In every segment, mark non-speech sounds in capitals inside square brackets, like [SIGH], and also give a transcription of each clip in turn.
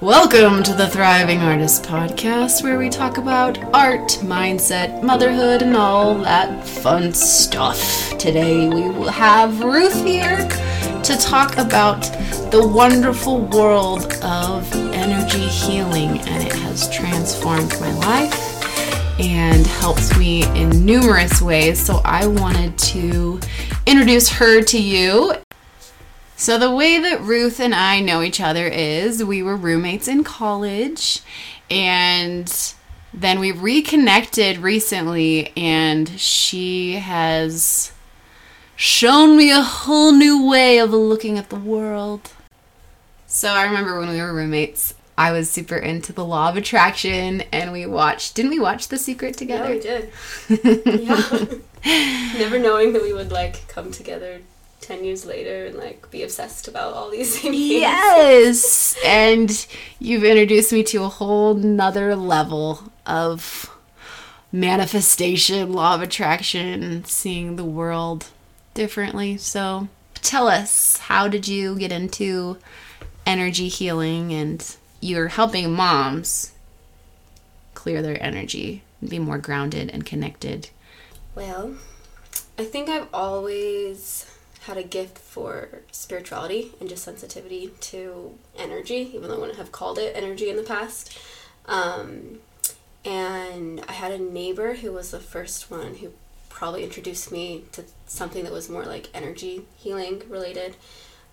Welcome to the Thriving Artist Podcast, where we talk about art, mindset, motherhood, and all that fun stuff. Today we will have Ruth here to talk about the wonderful world of energy healing, and it has transformed my life and helped me in numerous ways. So I wanted to introduce her to you so, the way that Ruth and I know each other is we were roommates in college, and then we reconnected recently, and she has shown me a whole new way of looking at the world. So, I remember when we were roommates, I was super into the law of attraction, and we watched, didn't we watch The Secret together? Yeah, we did. [LAUGHS] yeah. [LAUGHS] Never knowing that we would like come together 10 years later and like be obsessed about all these [LAUGHS] things. Yes. [LAUGHS] and you've introduced me to a whole nother level of manifestation, law of attraction, seeing the world differently. So tell us, how did you get into energy healing and you're helping moms clear their energy and be more grounded and connected? Well, I think I've always had a gift for spirituality and just sensitivity to energy, even though I wouldn't have called it energy in the past. Um, and I had a neighbor who was the first one who probably introduced me to something that was more like energy healing related.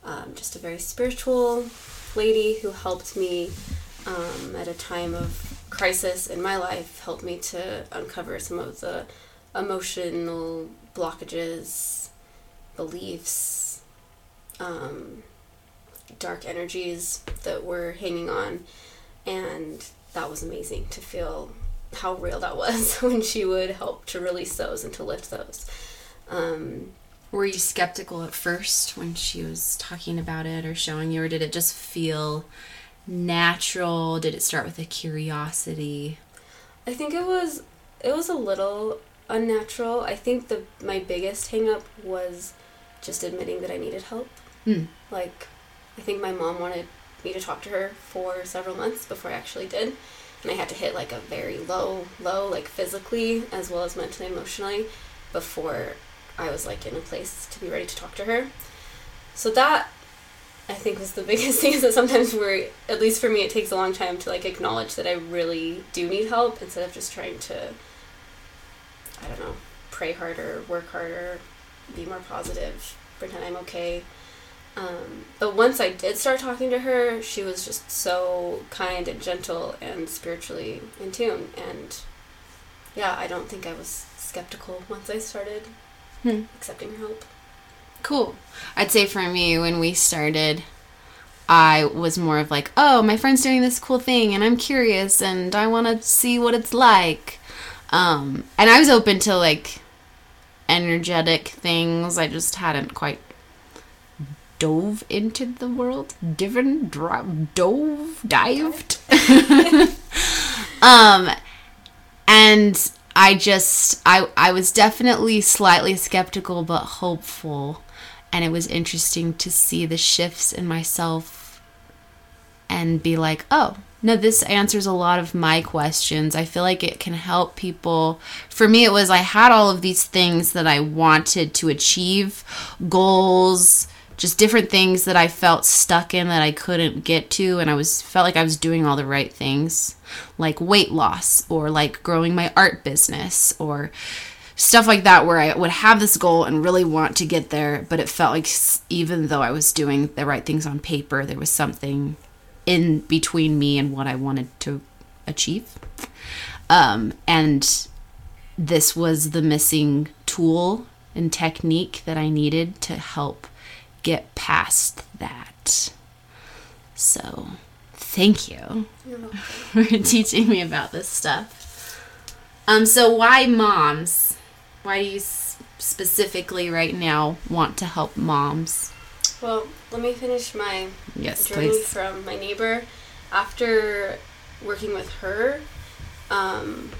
Um, just a very spiritual lady who helped me um, at a time of crisis in my life, helped me to uncover some of the emotional blockages beliefs, um, dark energies that were hanging on. And that was amazing to feel how real that was [LAUGHS] when she would help to release those and to lift those. Um, were you skeptical at first when she was talking about it or showing you, or did it just feel natural? Did it start with a curiosity? I think it was it was a little unnatural. I think the my biggest hangup was just admitting that I needed help. Mm. Like, I think my mom wanted me to talk to her for several months before I actually did. And I had to hit like a very low, low, like physically as well as mentally, emotionally, before I was like in a place to be ready to talk to her. So that I think was the [LAUGHS] biggest thing is that sometimes we're at least for me it takes a long time to like acknowledge that I really do need help instead of just trying to I don't know, pray harder, work harder, be more positive, pretend I'm okay. Um, but once I did start talking to her, she was just so kind and gentle and spiritually in tune. And yeah, I don't think I was skeptical once I started hmm. accepting her help. Cool. I'd say for me, when we started, I was more of like, oh, my friend's doing this cool thing and I'm curious and I want to see what it's like. Um, and I was open to like energetic things. I just hadn't quite dove into the world. Divin, dro- dove, dived. [LAUGHS] um, and I just, I, I was definitely slightly skeptical but hopeful. And it was interesting to see the shifts in myself and be like, oh, no, this answers a lot of my questions. I feel like it can help people. For me, it was I had all of these things that I wanted to achieve, goals, just different things that I felt stuck in that I couldn't get to, and I was felt like I was doing all the right things, like weight loss or like growing my art business or stuff like that where I would have this goal and really want to get there, but it felt like even though I was doing the right things on paper, there was something in between me and what I wanted to achieve. Um, and this was the missing tool and technique that I needed to help get past that. So, thank you [LAUGHS] for teaching me about this stuff. Um, so why moms? Why do you specifically right now want to help moms? Well, let me finish my yes, journey please. from my neighbor. After working with her, um,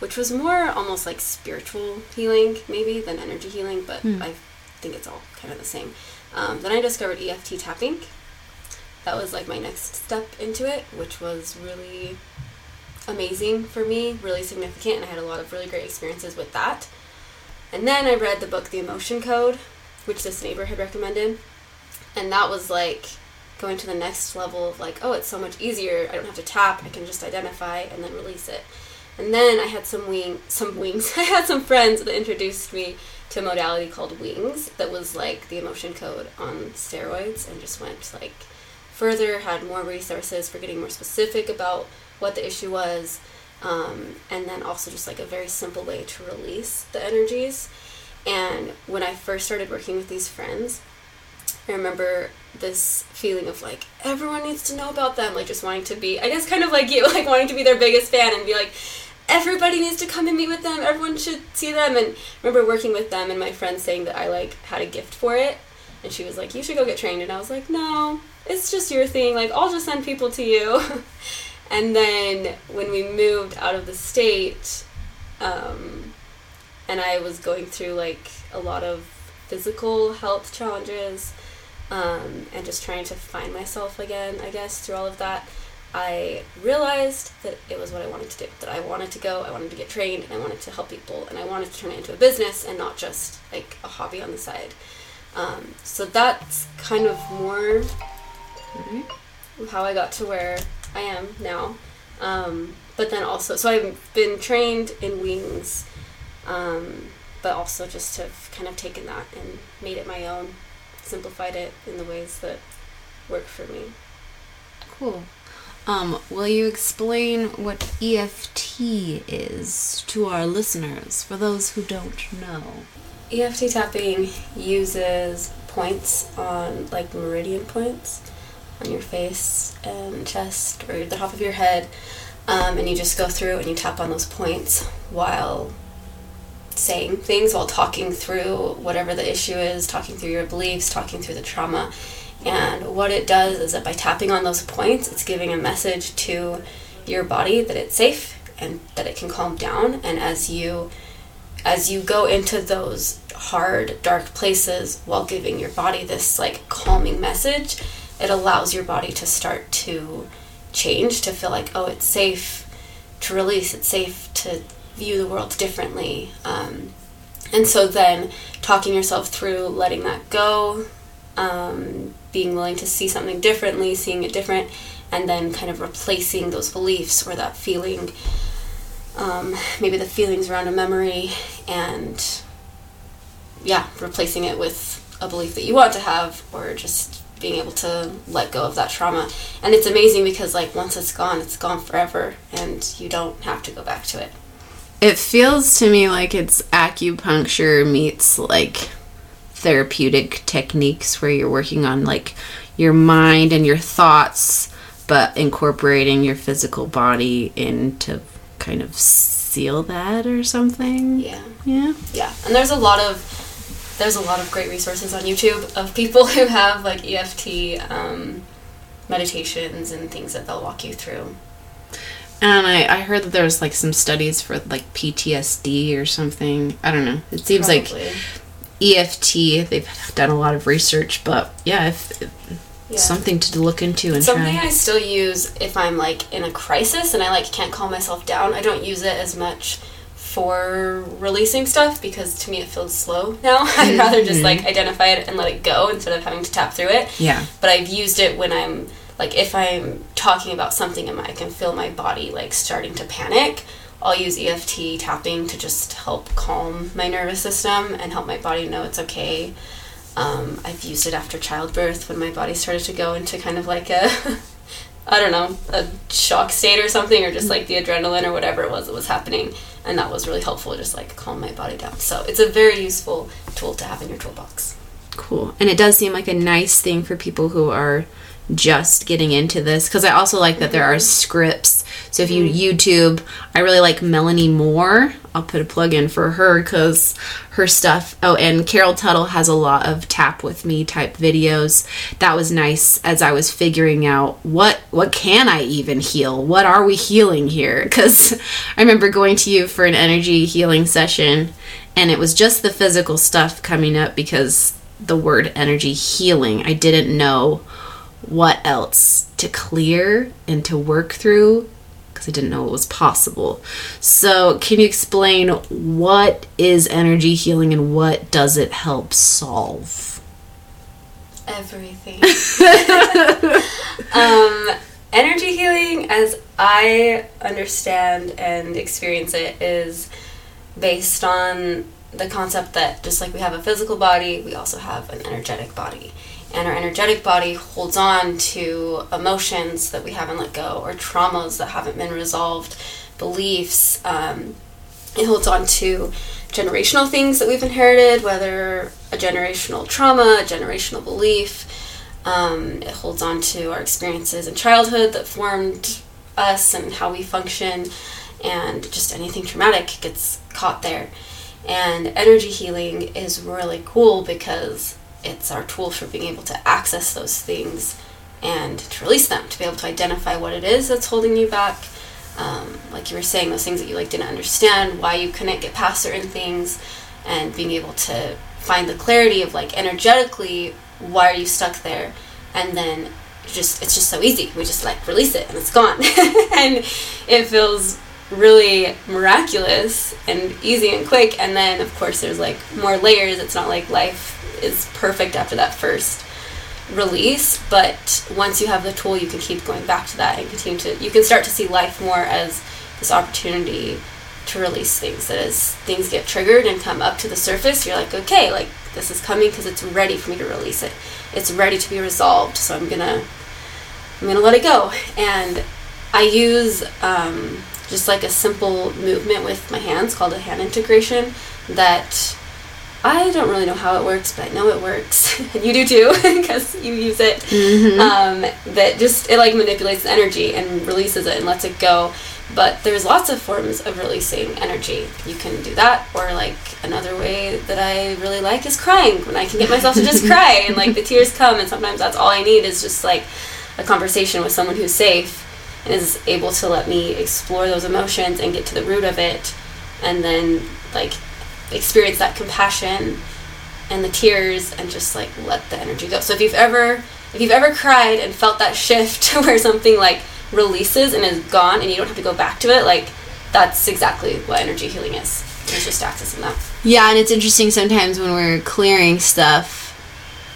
which was more almost like spiritual healing, maybe, than energy healing, but mm. I think it's all kind of the same. Um, then I discovered EFT tapping. that was like my next step into it, which was really amazing for me, really significant, and I had a lot of really great experiences with that. And then I read the book The Emotion Code, which this neighbor had recommended, and that was like going to the next level of like, oh, it's so much easier. I don't have to tap. I can just identify and then release it. And then I had some wing, some wings. [LAUGHS] I had some friends that introduced me to a modality called wings that was like the emotion code on steroids and just went like further, had more resources for getting more specific about what the issue was, um, and then also just like a very simple way to release the energies. And when I first started working with these friends, I remember this feeling of like everyone needs to know about them, like just wanting to be, I guess, kind of like you, [LAUGHS] like wanting to be their biggest fan and be like, everybody needs to come and meet with them. Everyone should see them. And I remember working with them and my friend saying that I like had a gift for it, and she was like, "You should go get trained." And I was like, "No, it's just your thing. Like I'll just send people to you." [LAUGHS] and then when we moved out of the state, um, and I was going through like a lot of physical health challenges. Um, and just trying to find myself again, I guess, through all of that. I realized that it was what I wanted to do. That I wanted to go, I wanted to get trained, and I wanted to help people, and I wanted to turn it into a business and not just like a hobby on the side. Um, so that's kind of more how I got to where I am now. Um, but then also, so I've been trained in wings, um, but also just have kind of taken that and made it my own, simplified it in the ways that work for me. Cool. Um, will you explain what EFT is to our listeners, for those who don't know? EFT tapping uses points on, like meridian points, on your face and chest or the top of your head, um, and you just go through and you tap on those points while saying things, while talking through whatever the issue is, talking through your beliefs, talking through the trauma and what it does is that by tapping on those points, it's giving a message to your body that it's safe and that it can calm down. And as you as you go into those hard, dark places while giving your body this like calming message, it allows your body to start to change, to feel like, oh, it's safe to release, it's safe to view the world differently. Um, and so then talking yourself through letting that go, um, being willing to see something differently, seeing it different, and then kind of replacing those beliefs or that feeling, um, maybe the feelings around a memory, and yeah, replacing it with a belief that you want to have, or just being able to let go of that trauma. And it's amazing because, like, once it's gone, it's gone forever, and you don't have to go back to it. It feels to me like it's acupuncture meets like therapeutic techniques where you're working on like your mind and your thoughts but incorporating your physical body in to kind of seal that or something. Yeah. Yeah. Yeah. And there's a lot of there's a lot of great resources on youtube of people [LAUGHS] who have like eft um, meditations and things that they'll walk you through and I, I heard that there's like some studies for like PTSD or something. I don't know. It seems Probably. like EFT. They've done a lot of research, but yeah, if, yeah. something to look into and something try. I still use if I'm like in a crisis and I like can't calm myself down. I don't use it as much for releasing stuff because to me it feels slow now. [LAUGHS] I'd rather just like mm-hmm. identify it and let it go instead of having to tap through it. Yeah. But I've used it when I'm like if I'm talking about something and I can feel my body like starting to panic. I'll use EFT tapping to just help calm my nervous system and help my body know it's okay. Um, I've used it after childbirth when my body started to go into kind of like a, [LAUGHS] I don't know, a shock state or something, or just like the adrenaline or whatever it was that was happening. And that was really helpful, just like calm my body down. So it's a very useful tool to have in your toolbox. Cool. And it does seem like a nice thing for people who are just getting into this because I also like that there are scripts. So if you mm-hmm. YouTube, I really like Melanie Moore. I'll put a plug in for her because her stuff. Oh, and Carol Tuttle has a lot of tap with me type videos. That was nice as I was figuring out what what can I even heal? What are we healing here? [LAUGHS] Because I remember going to you for an energy healing session, and it was just the physical stuff coming up because the word energy healing. I didn't know what else to clear and to work through because I didn't know it was possible. So, can you explain what is energy healing and what does it help solve? Everything. um, energy healing, as I understand and experience it, is based on the concept that just like we have a physical body, we also have an energetic body. And our energetic body holds on to emotions that we haven't let go, or traumas that haven't been resolved, beliefs. Um, it holds on to generational things that we've inherited, whether a generational trauma, a generational belief. Um, it holds on to our experiences in childhood that formed us and how we function, and just anything traumatic gets caught there. And energy healing is really cool because it's our tool for being able to access those things and to release them, to be able to identify what it is that's holding you back. Um, like you were saying, those things that you like didn't understand, why you couldn't get past certain things, and being able to find the clarity of like energetically, why are you stuck there, and then just it's just so easy. We just like release it and it's gone, [LAUGHS] and it feels really miraculous and easy and quick. And then of course there's like more layers. It's not like life is perfect after that first release but once you have the tool you can keep going back to that and continue to you can start to see life more as this opportunity to release things. That as things get triggered and come up to the surface you're like okay like this is coming because it's ready for me to release it. It's ready to be resolved so i'm gonna i'm gonna let it go. And i use um, just like a simple movement with my hands called a hand integration that I don't really know how it works, but I know it works. and [LAUGHS] you do too, [LAUGHS] because you use it. Mm-hmm. Um, that just, it like manipulates the energy and releases it and lets it go. But there's lots of forms of releasing energy. You can do that, or like another way that I really like is crying. When I can get myself to just [LAUGHS] cry and like the tears come, and sometimes that's all I need is just like a conversation with someone who's safe and is able to let me explore those emotions and get to the root of it and then like experience that compassion and the tears and just like let the energy go. So if you've ever if you've ever cried and felt that shift [LAUGHS] where something like releases and is gone and you don't have to go back to it, like that's exactly what energy healing is. It's just accessing that. Yeah, and it's interesting sometimes when we're clearing stuff.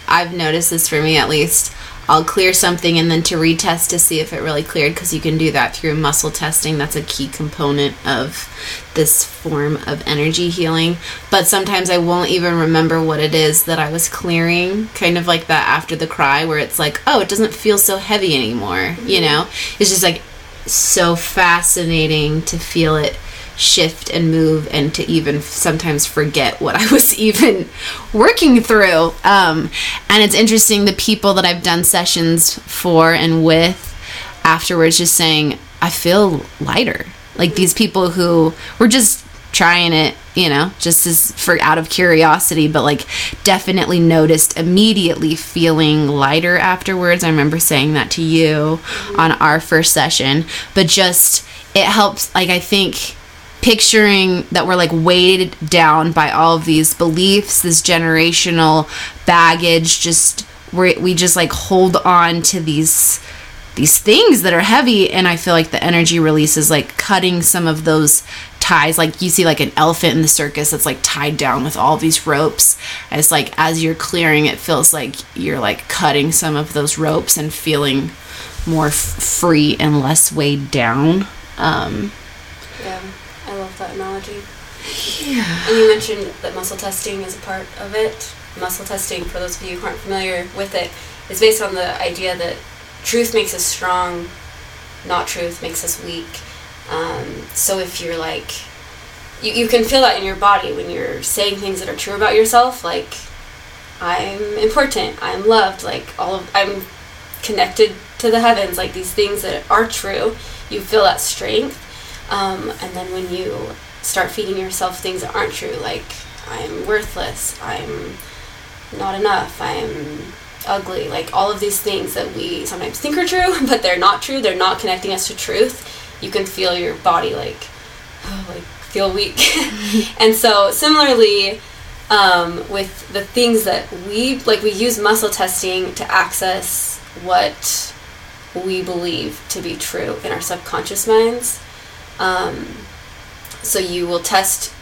I've noticed this for me at least. I'll clear something and then to retest to see if it really cleared because you can do that through muscle testing. That's a key component of this form of energy healing. But sometimes I won't even remember what it is that I was clearing, kind of like that after the cry, where it's like, oh, it doesn't feel so heavy anymore. Mm-hmm. You know, it's just like so fascinating to feel it shift and move and to even sometimes forget what I [LAUGHS] was even working through. Um, and it's interesting the people that I've done sessions for and with afterwards just saying, I feel lighter. Like these people who were just trying it, you know, just as for out of curiosity, but like definitely noticed immediately feeling lighter afterwards. I remember saying that to you on our first session, but just it helps like I think picturing that we're like weighted down by all of these beliefs, this generational baggage, just we we just like hold on to these these things that are heavy and I feel like the energy release is like cutting some of those ties. Like you see like an elephant in the circus that's like tied down with all these ropes. And it's like as you're clearing it feels like you're like cutting some of those ropes and feeling more f- free and less weighed down. Um yeah that analogy. Yeah. And you mentioned that muscle testing is a part of it. Muscle testing, for those of you who aren't familiar with it, is based on the idea that truth makes us strong, not truth makes us weak. Um, so if you're like, you, you can feel that in your body when you're saying things that are true about yourself, like, I'm important, I'm loved, like, all of, I'm connected to the heavens, like these things that are true. You feel that strength um, and then when you start feeding yourself things that aren't true, like I'm worthless, I'm not enough, I'm ugly, like all of these things that we sometimes think are true, [LAUGHS] but they're not true, they're not connecting us to truth, you can feel your body like, oh, [SIGHS] like feel weak. [LAUGHS] [LAUGHS] and so similarly, um, with the things that we like we use muscle testing to access what we believe to be true in our subconscious minds. Um, so you will test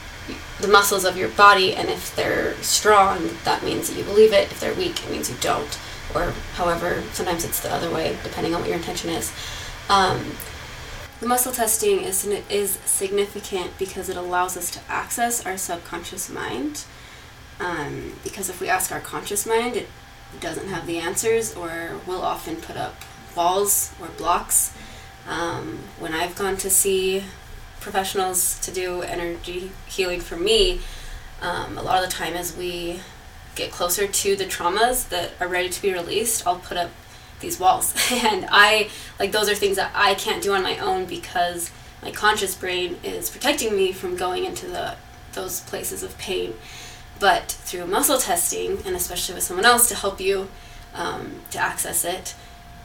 the muscles of your body, and if they're strong, that means that you believe it. If they're weak, it means you don't. Or however, sometimes it's the other way, depending on what your intention is. Um, the muscle testing is, is significant because it allows us to access our subconscious mind. Um, because if we ask our conscious mind, it doesn't have the answers, or will often put up walls or blocks. Um, when I've gone to see professionals to do energy healing for me, um, a lot of the time as we get closer to the traumas that are ready to be released, I'll put up these walls. [LAUGHS] and I, like, those are things that I can't do on my own because my conscious brain is protecting me from going into the those places of pain. But through muscle testing, and especially with someone else to help you um, to access it,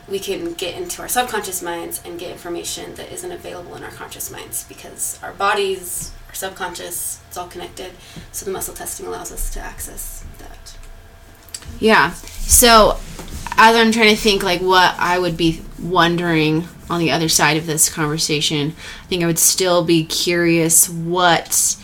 we can get into our subconscious minds and get information that isn't available in our conscious minds because our bodies, our subconscious, it's all connected. So the muscle testing allows us to access that. Yeah. So as I'm trying to think like what I would be wondering on the other side of this conversation, I think I would still be curious what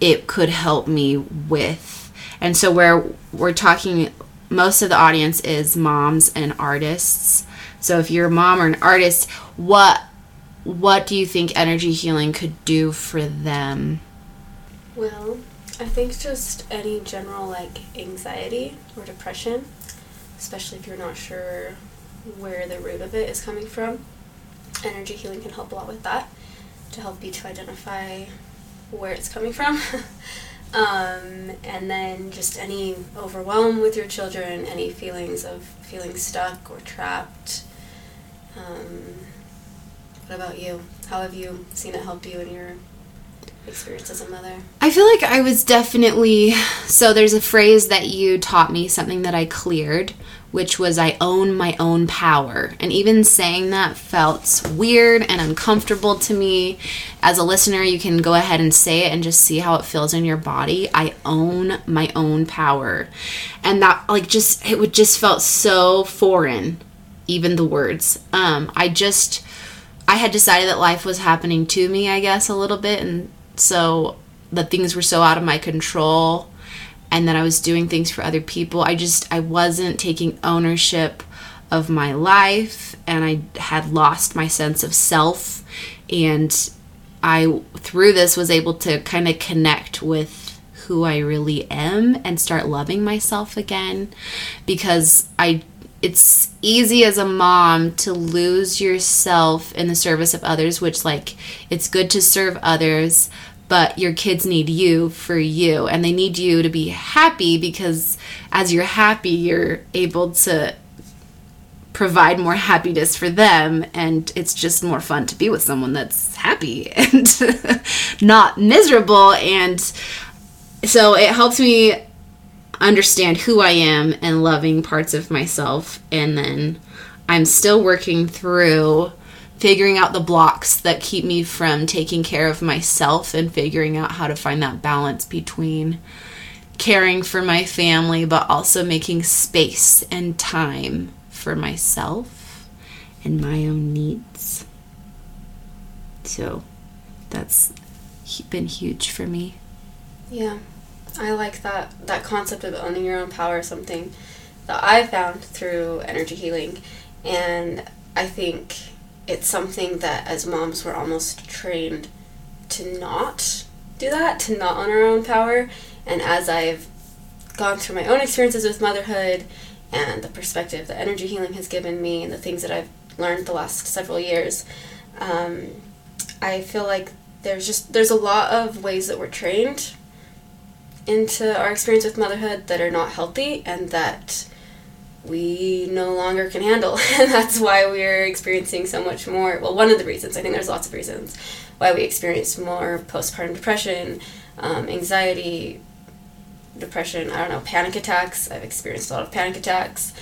it could help me with. And so where we're talking most of the audience is moms and artists. So if you're a mom or an artist, what what do you think energy healing could do for them? Well, I think just any general like anxiety or depression, especially if you're not sure where the root of it is coming from. Energy healing can help a lot with that to help you to identify where it's coming from. [LAUGHS] Um, and then just any overwhelm with your children, any feelings of feeling stuck or trapped. Um, what about you? How have you seen it help you in your experience as a mother? I feel like I was definitely. So there's a phrase that you taught me, something that I cleared, which was I own my own power. And even saying that felt weird and uncomfortable to me. As a listener, you can go ahead and say it and just see how it feels in your body. I own my own power. And that, like, just, it would just felt so foreign, even the words. Um, I just, I had decided that life was happening to me, I guess, a little bit. And so that things were so out of my control and that I was doing things for other people. I just I wasn't taking ownership of my life and I had lost my sense of self and I through this was able to kind of connect with who I really am and start loving myself again because I it's easy as a mom to lose yourself in the service of others which like it's good to serve others but your kids need you for you. And they need you to be happy because as you're happy you're able to provide more happiness for them. And it's just more fun to be with someone that's happy [LAUGHS] and not miserable. And so it helps me understand who I am and loving parts of myself. And then I'm still working through figuring out the blocks that keep me from taking care of myself and figuring out how to find that balance between caring for my family but also making space and time for myself and my own needs. So that's been huge for me. Yeah. I like that that concept of owning your own power is something that I found through energy healing and I think it's something that as moms we're almost trained to not do that, to not own our own power. And as I've gone through my own experiences with motherhood and the perspective that energy healing has given me and the things that I've learned the last several years, um, I feel like there's just there's a lot of ways that we're trained into our experience with motherhood that are not healthy and that we no longer can handle. [LAUGHS] and that's why we're experiencing so much more. Well, one of the reasons, I think there's lots of reasons why we experience more postpartum depression, um, anxiety, depression, I don't know, panic attacks. I've experienced a lot of panic attacks.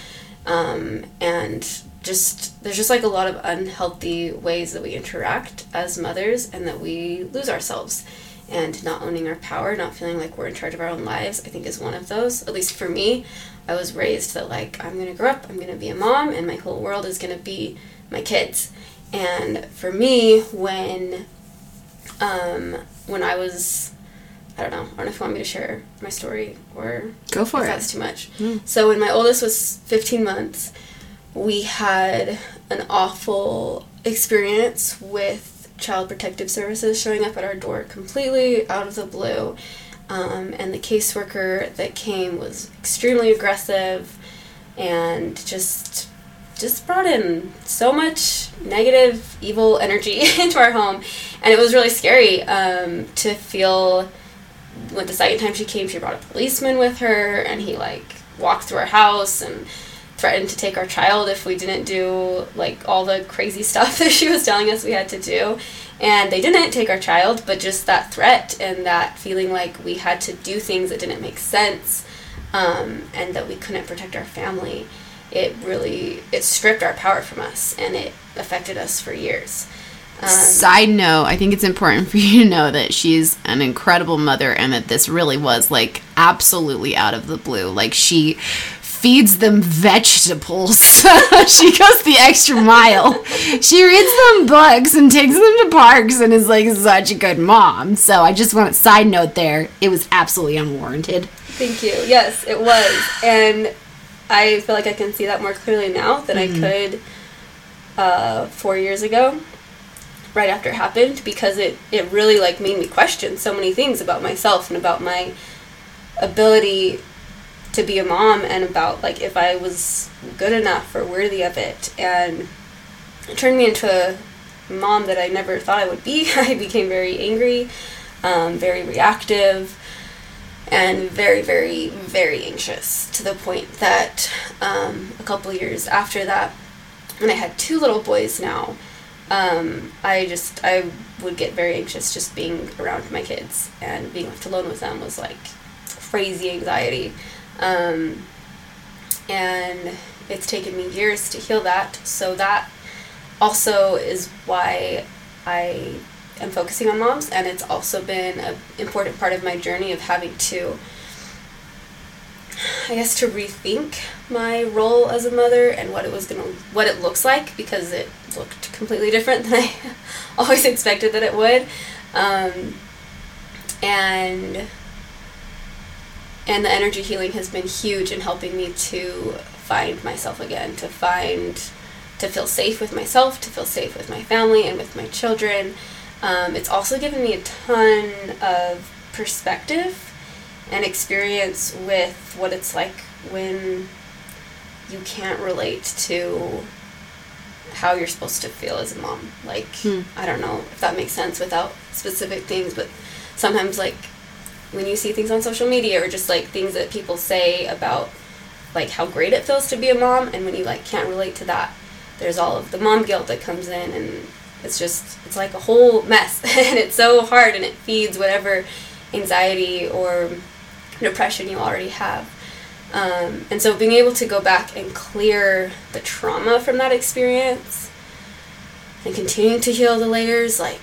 Um, and just, there's just like a lot of unhealthy ways that we interact as mothers and that we lose ourselves. and not owning our power, not feeling like we're in charge of our own lives, I think is one of those. At least for me, I was raised that like I'm gonna grow up, I'm gonna be a mom, and my whole world is gonna be my kids. And for me, when um, when I was I don't know. I don't know if you want me to share my story or go for it. That's too much. Mm. So when my oldest was 15 months, we had an awful experience with Child Protective Services showing up at our door completely out of the blue. Um, and the caseworker that came was extremely aggressive and just just brought in so much negative, evil energy [LAUGHS] into our home, and it was really scary um, to feel when the second time she came, she brought a policeman with her, and he like walked through our house and threatened to take our child if we didn't do like all the crazy [LAUGHS] stuff that she was telling us we had to do. And they didn't take our child, but just that threat and that feeling like we had to do things that didn't make sense, um, and that we couldn't protect our family. It really it stripped our power from us, and it affected us for years. Um, Side note, I think it's important [LAUGHS] for you to know that she's an incredible mother and that this really was like absolutely out of the blue. Like she feeds them vegetables. [LAUGHS] she goes the extra mile. She reads them books and takes them to parks and is like such a good mom. So I just want a side note there. It was absolutely unwarranted. Thank you. Yes, it was. And I feel like I can see that more clearly now than mm-hmm. I could uh, four years ago right after it happened because it, it really like made me question so many things about myself and about my ability to be a mom and about like if I was good enough or worthy of it and it turned me into a mom that I never thought I would be. [LAUGHS] I became very angry, um, very reactive, and very, very, very anxious to the point that um, a couple years after that, when I had two little boys now, um, I just I would get very anxious just being around my kids and being left alone with them was like crazy anxiety, um, and it's taken me years to heal that. So that also is why I am focusing on moms, and it's also been an important part of my journey of having to. I guess to rethink my role as a mother and what it was gonna what it looks like because it looked completely different than I [LAUGHS] always expected that it would. Um, and and the energy healing has been huge in helping me to find myself again, to find to feel safe with myself, to feel safe with my family and with my children. Um, it's also given me a ton of perspective and experience with what it's like when you can't relate to how you're supposed to feel as a mom. Like, hmm. I don't know if that makes sense without specific things, but sometimes, like, when you see things on social media or just like things that people say about like how great it feels to be a mom, and when you like can't relate to that, there's all of the mom guilt that comes in, and it's just it's like a whole mess, [LAUGHS] and it's so hard, and it feeds whatever anxiety or depression you already have. Um, and so being able to go back and clear the trauma from that experience and continuing to heal the layers, like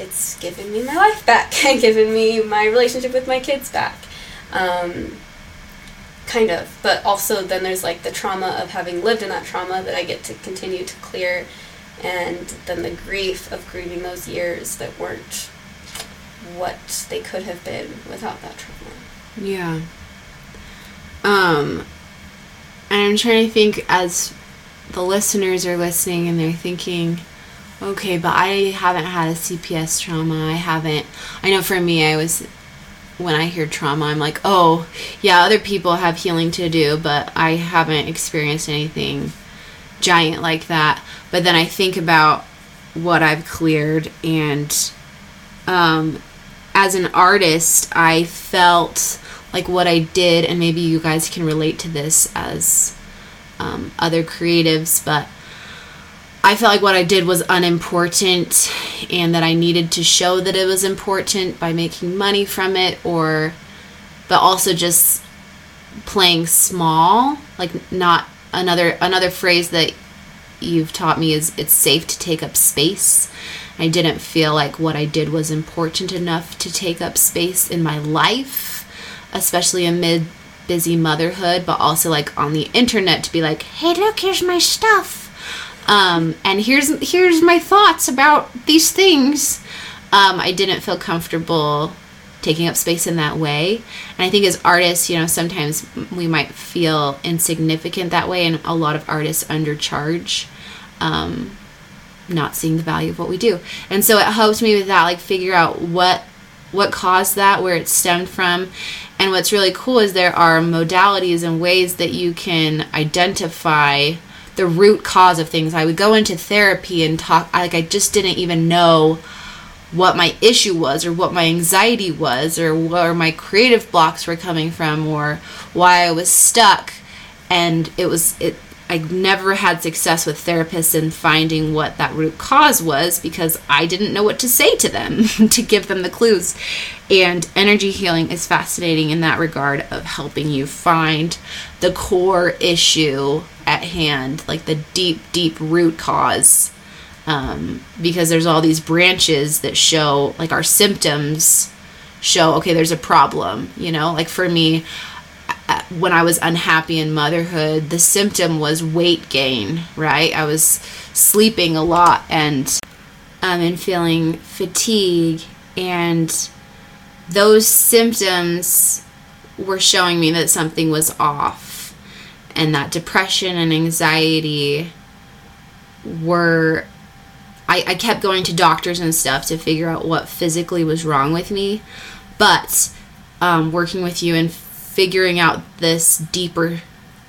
it's given me my life back and [LAUGHS] given me my relationship with my kids back. Um, kind of. But also then there's like the trauma of having lived in that trauma that I get to continue to clear and then the grief of grieving those years that weren't what they could have been without that trauma. Yeah. Um, and I'm trying to think as the listeners are listening and they're thinking, okay, but I haven't had a CPS trauma. I haven't. I know for me, I was when I hear trauma, I'm like, oh, yeah, other people have healing to do, but I haven't experienced anything giant like that. But then I think about what I've cleared, and um, as an artist, I felt like what I did, and maybe you guys can relate to this as um, other creatives, but I felt like what I did was unimportant and that I needed to show that it was important by making money from it or but also just playing small like not another another phrase that you've taught me is it's safe to take up space I didn't feel like what I did was important enough to take up space in my life, especially amid busy motherhood, but also like on the internet to be like, hey, look, here's my stuff. Um, and here's here's my thoughts about these things. Um, I didn't feel comfortable taking up space in that way. And I think as artists, you know, sometimes we might feel insignificant that way, and a lot of artists undercharge, um, not seeing the value of what we do. And so it helps me with that, like figure out what what caused that, where it stemmed from. And what's really cool is there are modalities and ways that you can identify the root cause of things. I would go into therapy and talk like I just didn't even know what my issue was or what my anxiety was or where my creative blocks were coming from or why I was stuck and it was it I never had success with therapists in finding what that root cause was because I didn't know what to say to them [LAUGHS] to give them the clues. And energy healing is fascinating in that regard of helping you find the core issue at hand, like the deep, deep root cause. Um, because there's all these branches that show, like, our symptoms show, okay, there's a problem, you know? Like, for me, when I was unhappy in motherhood, the symptom was weight gain, right? I was sleeping a lot and um, and feeling fatigue, and those symptoms were showing me that something was off, and that depression and anxiety were. I, I kept going to doctors and stuff to figure out what physically was wrong with me, but um, working with you and figuring out this deeper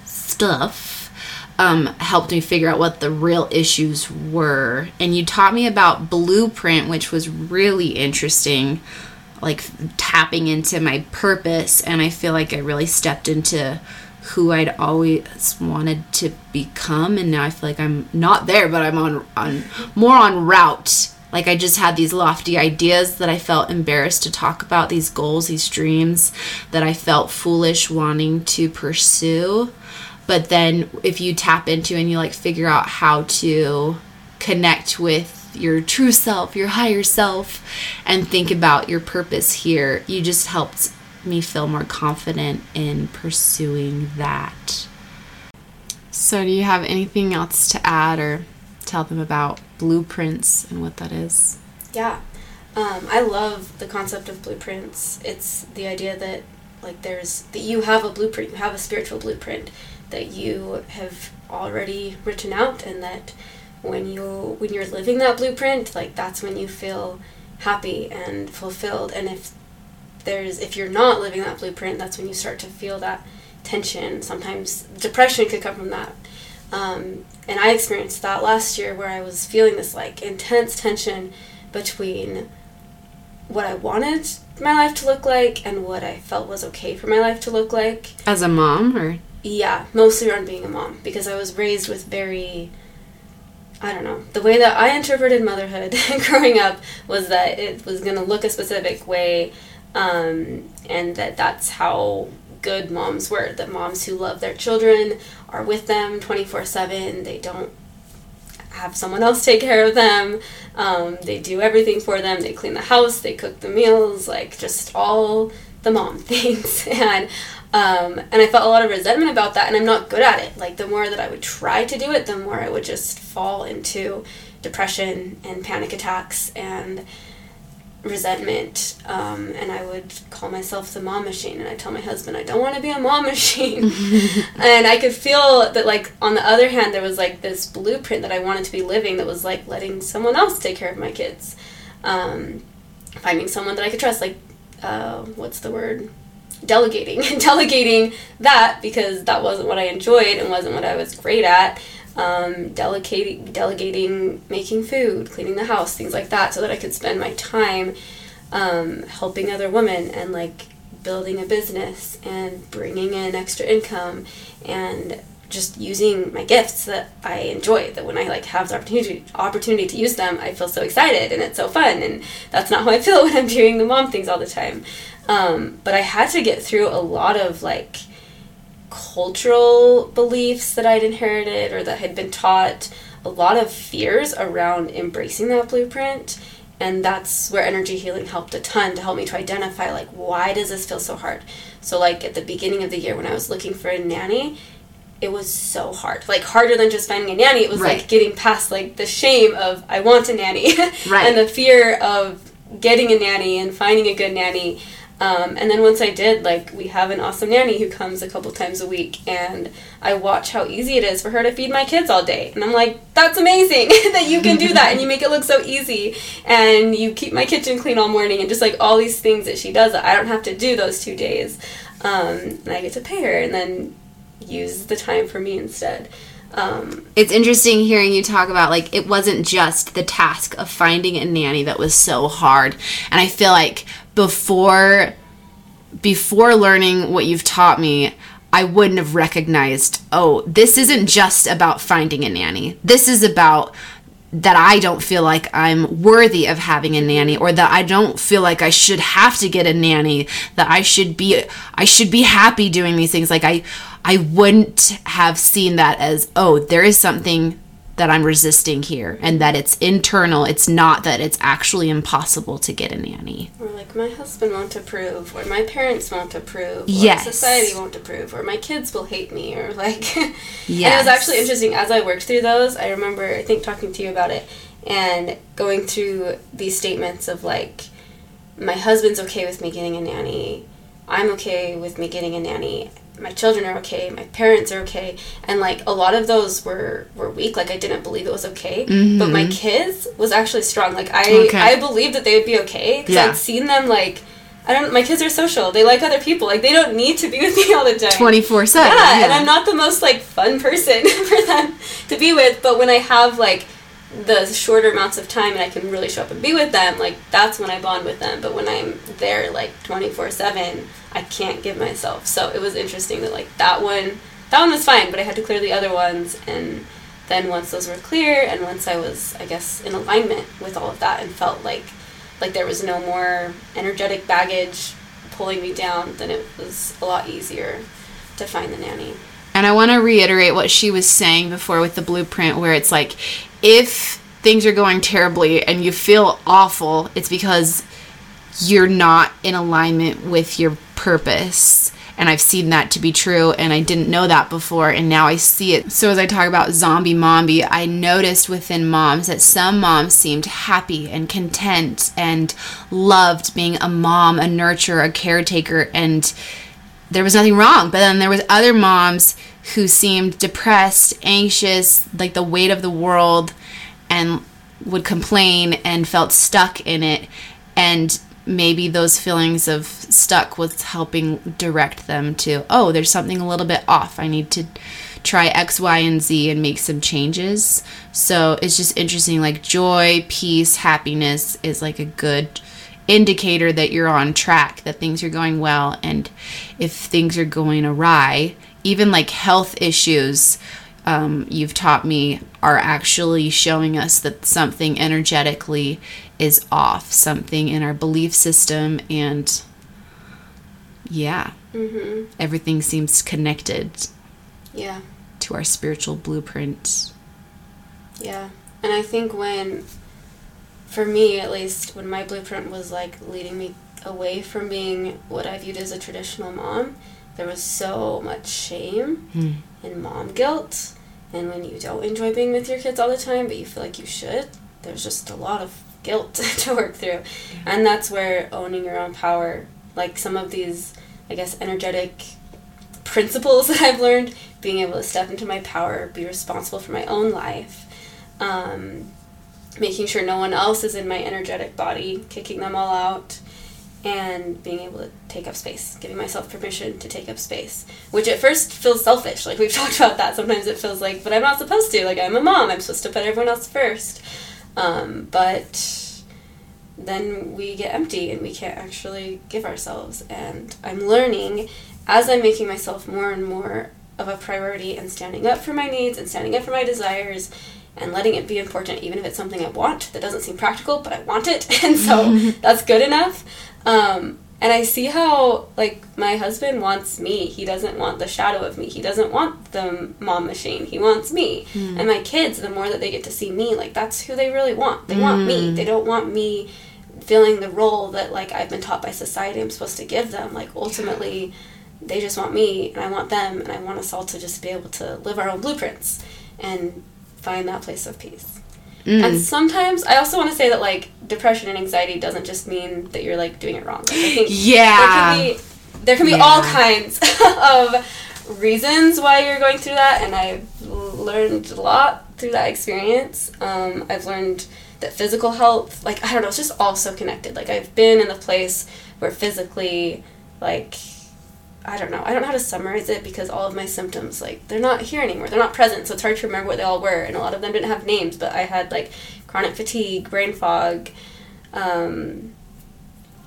stuff um, helped me figure out what the real issues were. And you taught me about blueprint, which was really interesting, like tapping into my purpose. And I feel like I really stepped into who I'd always wanted to become. And now I feel like I'm not there, but I'm on, on more on route like I just had these lofty ideas that I felt embarrassed to talk about, these goals, these dreams that I felt foolish wanting to pursue. But then if you tap into and you like figure out how to connect with your true self, your higher self, and think about your purpose here, you just helped me feel more confident in pursuing that. So, do you have anything else to add or tell them about blueprints and what that is. Yeah. Um, I love the concept of blueprints. It's the idea that like there's that you have a blueprint, you have a spiritual blueprint that you have already written out and that when you when you're living that blueprint, like that's when you feel happy and fulfilled and if there's if you're not living that blueprint, that's when you start to feel that tension. Sometimes depression could come from that. Um, and I experienced that last year where I was feeling this like intense tension between what I wanted my life to look like and what I felt was okay for my life to look like. As a mom or yeah, mostly around being a mom because I was raised with very I don't know. The way that I interpreted motherhood [LAUGHS] growing up was that it was going to look a specific way um, and that that's how good moms were the moms who love their children are with them 24 7 they don't have someone else take care of them. Um, they do everything for them. They clean the house. They cook the meals. Like just all the mom [LAUGHS] things. And um, and i felt a lot of resentment about that and i'm not good at it. Like the more that i would try to do it the more i would just fall into depression and panic attacks and resentment um, and i would call myself the mom machine and i tell my husband i don't want to be a mom machine. [LAUGHS] And i could feel that like on the other hand there was like this blueprint that i wanted to be living that was like letting someone else take care of my kids um, finding someone that i could trust like uh, what's the word? Delegating and [LAUGHS] delegating that because that wasn't what i enjoyed and wasn't what i was great at um, delegating, delegating making food, cleaning the house, things like that, so that I could spend my time um, helping other women and like building a business and bringing in extra income and just using my gifts that I enjoy. That when I like have the opportunity opportunity to use them, I feel so excited and it's so fun. And that's not how I feel [LAUGHS] when I'm doing the mom things all the time. Um, but I had to get through a lot of like cultural beliefs that I'd inherited or that had been taught a lot of fears around embracing that blueprint. And that's where energy healing helped a ton to help me to identify like why does this feel so hard? So like at the beginning of the year when i was looking for a nanny it was so hard. Like harder than just finding a nanny. It was right. like getting past like the shame of i want a nanny. [LAUGHS] Right. and the fear of getting a nanny and finding a good nanny um, and then once I did, like, we have an awesome nanny who comes a couple times a week, and I watch how easy it is for her to feed my kids all day. And I'm like, that's amazing [LAUGHS] that you can do that, and you make it look so easy, and you keep my kitchen clean all morning, and just like all these things that she does that I don't have to do those two days. Um, and I get to pay her, and then use the time for me instead. Um, it's interesting hearing you talk about like it wasn't just the task of finding a nanny that was so hard and i feel like before before learning what you've taught me I wouldn't have recognized, oh, this isn't just about finding a nanny. This is about that I don't feel like I'm worthy of having a nanny or that I don't feel like I should have to get a nanny, that I should be I should be happy doing these things like I I wouldn't have seen that as, oh, there is something that I'm resisting here and that it's internal. It's not that it's actually impossible to get a nanny. Or like my husband won't approve, or my parents won't approve, or yes. society won't approve, or my kids will hate me, or like. yes. [LAUGHS] And it was actually interesting as I worked through those. I remember, I think, talking to you about it and going through these statements of like, my husband's okay with me getting a nanny. I'm okay with me getting a nanny my children are okay, my parents are okay, and like a lot of those were were weak. Like I didn't believe it was okay, mm-hmm. but my kids was actually strong. Like I okay. I believed that they would be okay because yeah. I'd seen them like. I don't. My kids are social. They like other people. Like they don't need to be [LAUGHS] with me all the time. Twenty four seven. Yeah, and I'm not the most like fun person [LAUGHS] for them to be with. But when I have like the shorter amounts of time and I can really show up and be with them, like that's when I bond with them. But when I'm there like twenty four seven, I can't give myself. So it was interesting that like that one that one was fine, but I had to clear the other ones and then once those were clear and once I was I guess in alignment with all of that and felt like like there was no more energetic baggage pulling me down, then it was a lot easier to find the nanny. And I want to reiterate what she was saying before with the blueprint where it's like if things are going terribly and you feel awful, it's because you're not in alignment with your purpose. And I've seen that to be true, and I didn't know that before, and now I see it. So, as I talk about zombie mommy, I noticed within moms that some moms seemed happy and content and loved being a mom, a nurturer, a caretaker, and there was nothing wrong. But then there was other moms who seemed depressed, anxious, like the weight of the world, and would complain and felt stuck in it. And maybe those feelings of stuck was helping direct them to, oh, there's something a little bit off. I need to try X, Y, and Z and make some changes. So it's just interesting. Like joy, peace, happiness is like a good indicator that you're on track, that things are going well. And if things are going awry, even like health issues, um, you've taught me are actually showing us that something energetically is off, something in our belief system, and yeah, mm-hmm. everything seems connected. Yeah. To our spiritual blueprint. Yeah. And I think when, for me at least, when my blueprint was like leading me away from being what I viewed as a traditional mom, there was so much shame hmm. and mom guilt. And when you don't enjoy being with your kids all the time, but you feel like you should, there's just a lot of guilt [LAUGHS] to work through. And that's where owning your own power, like some of these, I guess, energetic principles [LAUGHS] that I've learned, being able to step into my power, be responsible for my own life, um, making sure no one else is in my energetic body, kicking them all out, and being able to take up space, giving myself permission to take up space, which at first feels selfish. Like we've [LAUGHS] talked about that. Sometimes it feels like, but I'm not supposed to. Like I'm a mom. I'm supposed to put everyone else first. Um, but then we get empty and we can't actually give ourselves. And I'm learning as I'm making myself more and more of a priority and standing up for my needs and standing up for my desires and letting it be important, even if it's something I want that doesn't seem practical, but I want it, [LAUGHS] and so [LAUGHS] that's good enough. Um, And I see how, like, my husband wants me. He doesn't want the shadow of me. He doesn't want the mom machine. He wants me. Hmm. And my kids, the more that they get to see me, like, that's who they really want. They want Hmm. me. They don't want me filling the role that, like, I've been taught by society I'm supposed to give them. Like, ultimately, they just want me, and I want them, and I want us all to just be able to live our own blueprints and find that place of peace. Mm. And sometimes I also want to say that like depression and anxiety doesn't just mean that you're like doing it wrong. Like, I think Yeah. there can be there can be Yeah. all kinds [LAUGHS] of reasons why you're going through that, and I've learned a lot through that experience. Um, I've learned that physical health, like I don't know, it's just all so connected. Like I've been in the place where physically, like I don't know. I don't know how to summarize it because all of my symptoms, like, they're not here anymore. They're not present, so it's hard to remember what they all were. And a lot of them didn't have names, but I had, like, chronic fatigue, brain fog. Um,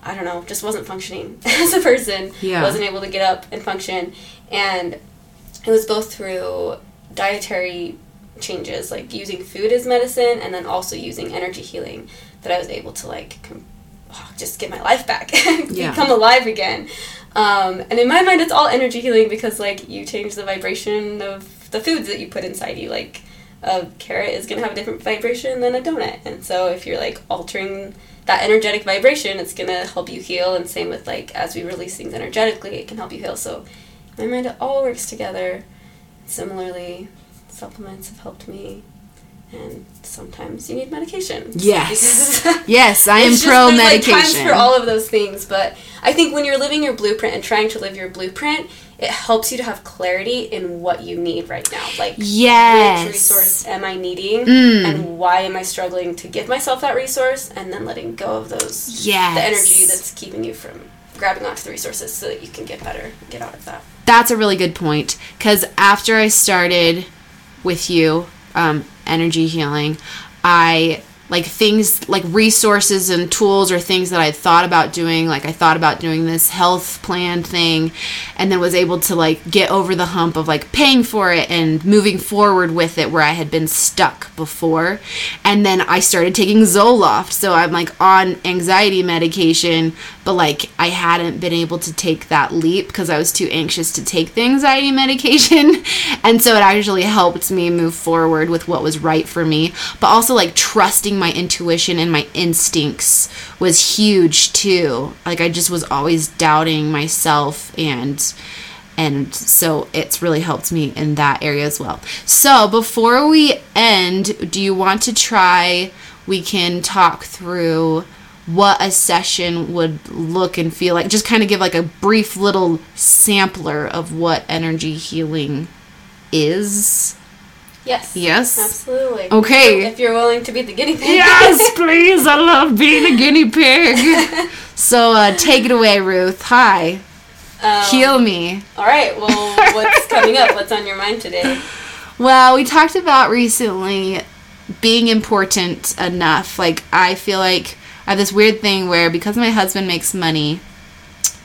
I don't know, just wasn't functioning [LAUGHS] as a person. Yeah. Wasn't able to get up and function. And it was both through dietary changes, like using food as medicine, and then also using energy healing, that I was able to, like, com- just get my life back, [LAUGHS] Yeah. become alive again. Um, and in my mind, it's all energy healing because like you change the vibration of the foods that you put inside you. Like a carrot is gonna have a different vibration than a donut, and so if you're like altering that energetic vibration, it's gonna help you heal. And same with like as we release things energetically, it can help you heal. So in my mind, it all works together. Similarly, supplements have helped me. And sometimes you need medication. Yes. [LAUGHS] Yes, I am it's just- pro there's, like, medication. times for all of those things, but I think when you're living your blueprint and trying to live your blueprint, it helps you to have clarity in what you need right now. Like, Yes. which resource am I needing, Mm. and why am I struggling to give myself that resource, and then letting go of those yes. the energy that's keeping you from grabbing onto the resources so that you can get better, get out of that. That's a really good point. Because after I started with you, um, energy healing, I like things like resources and tools or things that I had thought about doing. Like I thought about doing this health plan thing, and then was able to like get over the hump of like paying for it and moving forward with it where I had been stuck before. And then I started taking Zoloft, so I'm like on anxiety medication, but like I hadn't been able to take that leap because I was too anxious to take the anxiety medication. [LAUGHS] and so it actually helped me move forward with what was right for me. But also like trusting my intuition and my instincts was huge too. Like I just was always doubting myself and and so it's really helped me in that area as well. So before we end, do you want to try we can talk through what a session would look and feel like just kind of give like a brief little sampler of what energy healing is Yes. yes Absolutely. Okay. If you're willing to be the guinea pig. yes [LAUGHS] please i love being a guinea pig [LAUGHS] so uh, take it away ruth hi Um, heal me All right. Well, what's coming up? What's on your mind today? Well, we talked about recently being important enough. Like, I feel like I have this weird thing where because my husband makes money,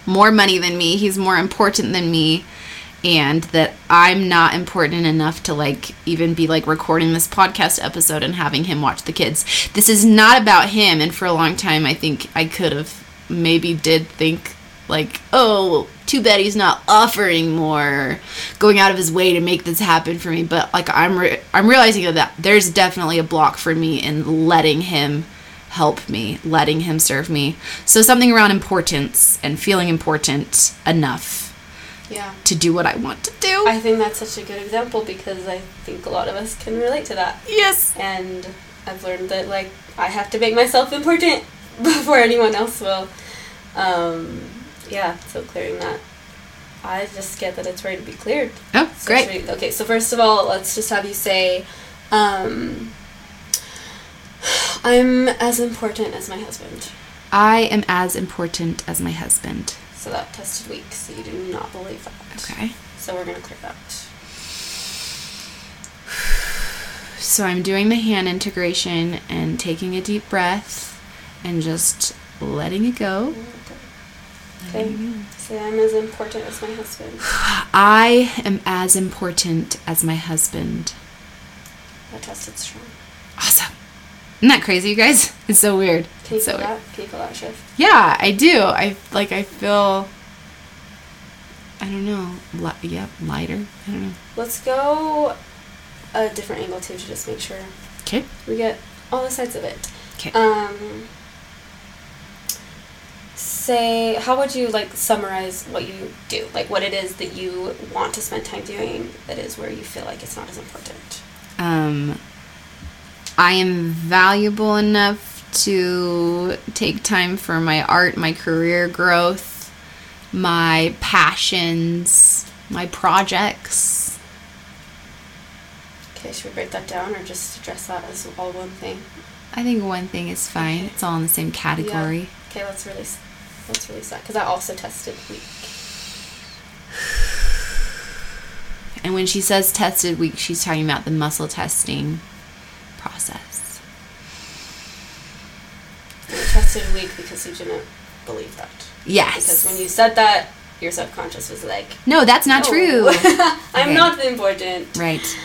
more money than me, he's more important than me, and that I'm not important enough to, like, even be, like, recording this podcast episode and having him watch the kids. This is not about him, and for a long time, I think I could have maybe did think like, oh, too bad he's not offering more, going out of his way to make this happen for me. But like, I'm re- I'm realizing that there's definitely a block for me in letting him help me, letting him serve me. So something around importance and feeling important enough Yeah. to do what I want to do. I think that's such a good example because I think a lot of us can relate to that. yes. And I've learned that like I have to make myself important [LAUGHS] before anyone else will. Um, yeah, so clearing that. I just get that it's ready to be cleared. Oh, So great. we- okay, so first of all, let's just have you say, um, I'm as important as my husband. I am as important as my husband. So that tested weak, so you do not believe that. Okay. So we're gonna clear that. So I'm doing the hand integration and taking a deep breath and just letting it go. Okay. Say I'm as important as my husband. I am as important as my husband. That tested strong. Awesome. Isn't that crazy, you guys? [LAUGHS] It's so weird. Can you So- feel that? Can you feel that shift? Yeah, I do. I like I feel I don't know. Li- yeah, lighter. I don't know. Let's go a different angle too to just make sure Okay. we get all the sides of it. 'Kay. Um, say, how would you like summarize what you do? Like what it is that you want to spend time doing that is where you feel like it's not as important. Um I am valuable enough to take time for my art, my career growth, my passions, my projects. Okay, should we break that down or just address that as all one thing? I think one thing is fine. It's all in the same category. Okay, let's release. Let's release that because I also tested weak. [SIGHS] And when she says tested weak, she's talking about the muscle testing Tested weak because you didn't believe that. Yes. Because when you said that, your subconscious was like, no, that's not "No, true. [LAUGHS] I'm Okay. not important. right. [SIGHS]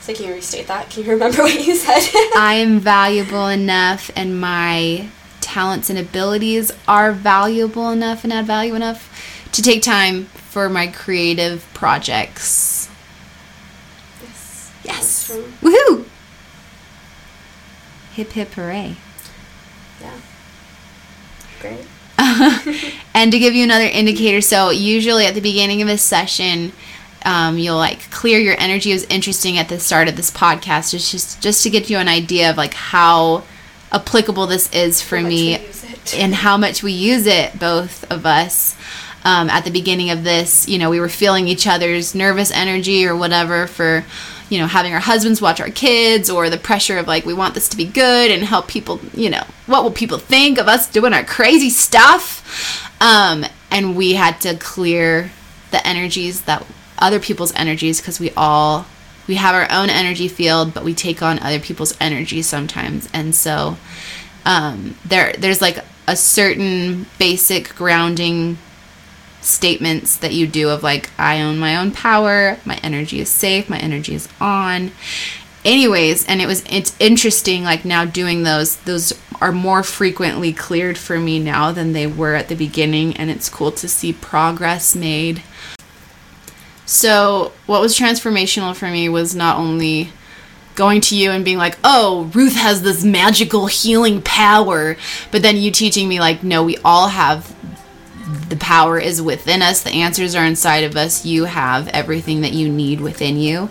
So can you restate that? Can you remember [LAUGHS] what you said? [LAUGHS] I am valuable enough and my talents and abilities are valuable enough and add value enough to take time for my creative projects. yes. Yes. Woohoo! Hip hip hooray. Yeah. Great. [LAUGHS] [LAUGHS] and to give you another indicator, so usually at the beginning of a session, um, you'll like clear your energy. It was interesting at the start of this podcast, it's just just to get you an idea of like how applicable this is for How me we use it. and how much we use it, both of us. Um, at the beginning of this, you know, we were feeling each other's nervous energy or whatever for, you know, having our husbands watch our kids or the pressure of like, we want this to be good and help people, you know, what will people think of us doing our crazy stuff? Um, and we had to clear the energies that other people's energies because we all we have our own energy field but we take on other people's energy sometimes and so um, there there's like a certain basic grounding statements that you do of like I own my own power, my energy is safe, my energy is on. Anyways, and it was it's interesting like now doing those those are more frequently cleared for me now than they were at the beginning and it's cool to see progress made. So, what was transformational for me was not only going to you and being like, oh, Ruth has this magical healing power, but then you teaching me, like, no, we all have the power is within us, the answers are inside of us. You have everything that you need within you.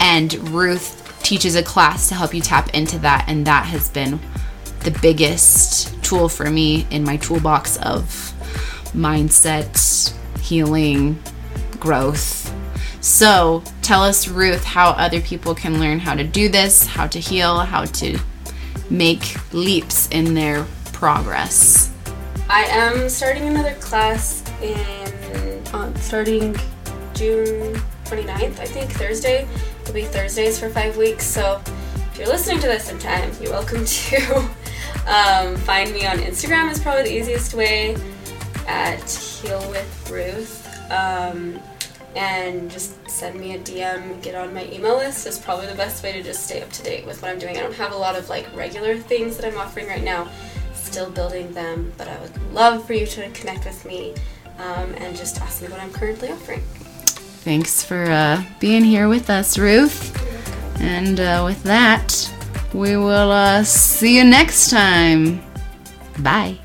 And Ruth teaches a class to help you tap into that, and that has been the biggest tool for me in my toolbox of mindset, healing, growth. So, tell us, Ruth, how other people can learn how to do this, how to heal, how to make leaps in their progress. I am starting another class in um, starting June 29th, I think, Thursday. It'll be Thursdays for five weeks. So if you're listening to this in time, you're welcome [LAUGHS] to um, find me on Instagram. is probably the easiest way at Heal with Ruth. Um, and just send me a DM, get on my email list is probably the best way to just stay up to date with what I'm doing. I don't have a lot of like regular things that I'm offering right now, still building them, but I would love for you to connect with me um, and just ask me what I'm currently offering. Thanks for uh, being here with us, Ruth. And uh, with that, we will uh, see you next time. Bye.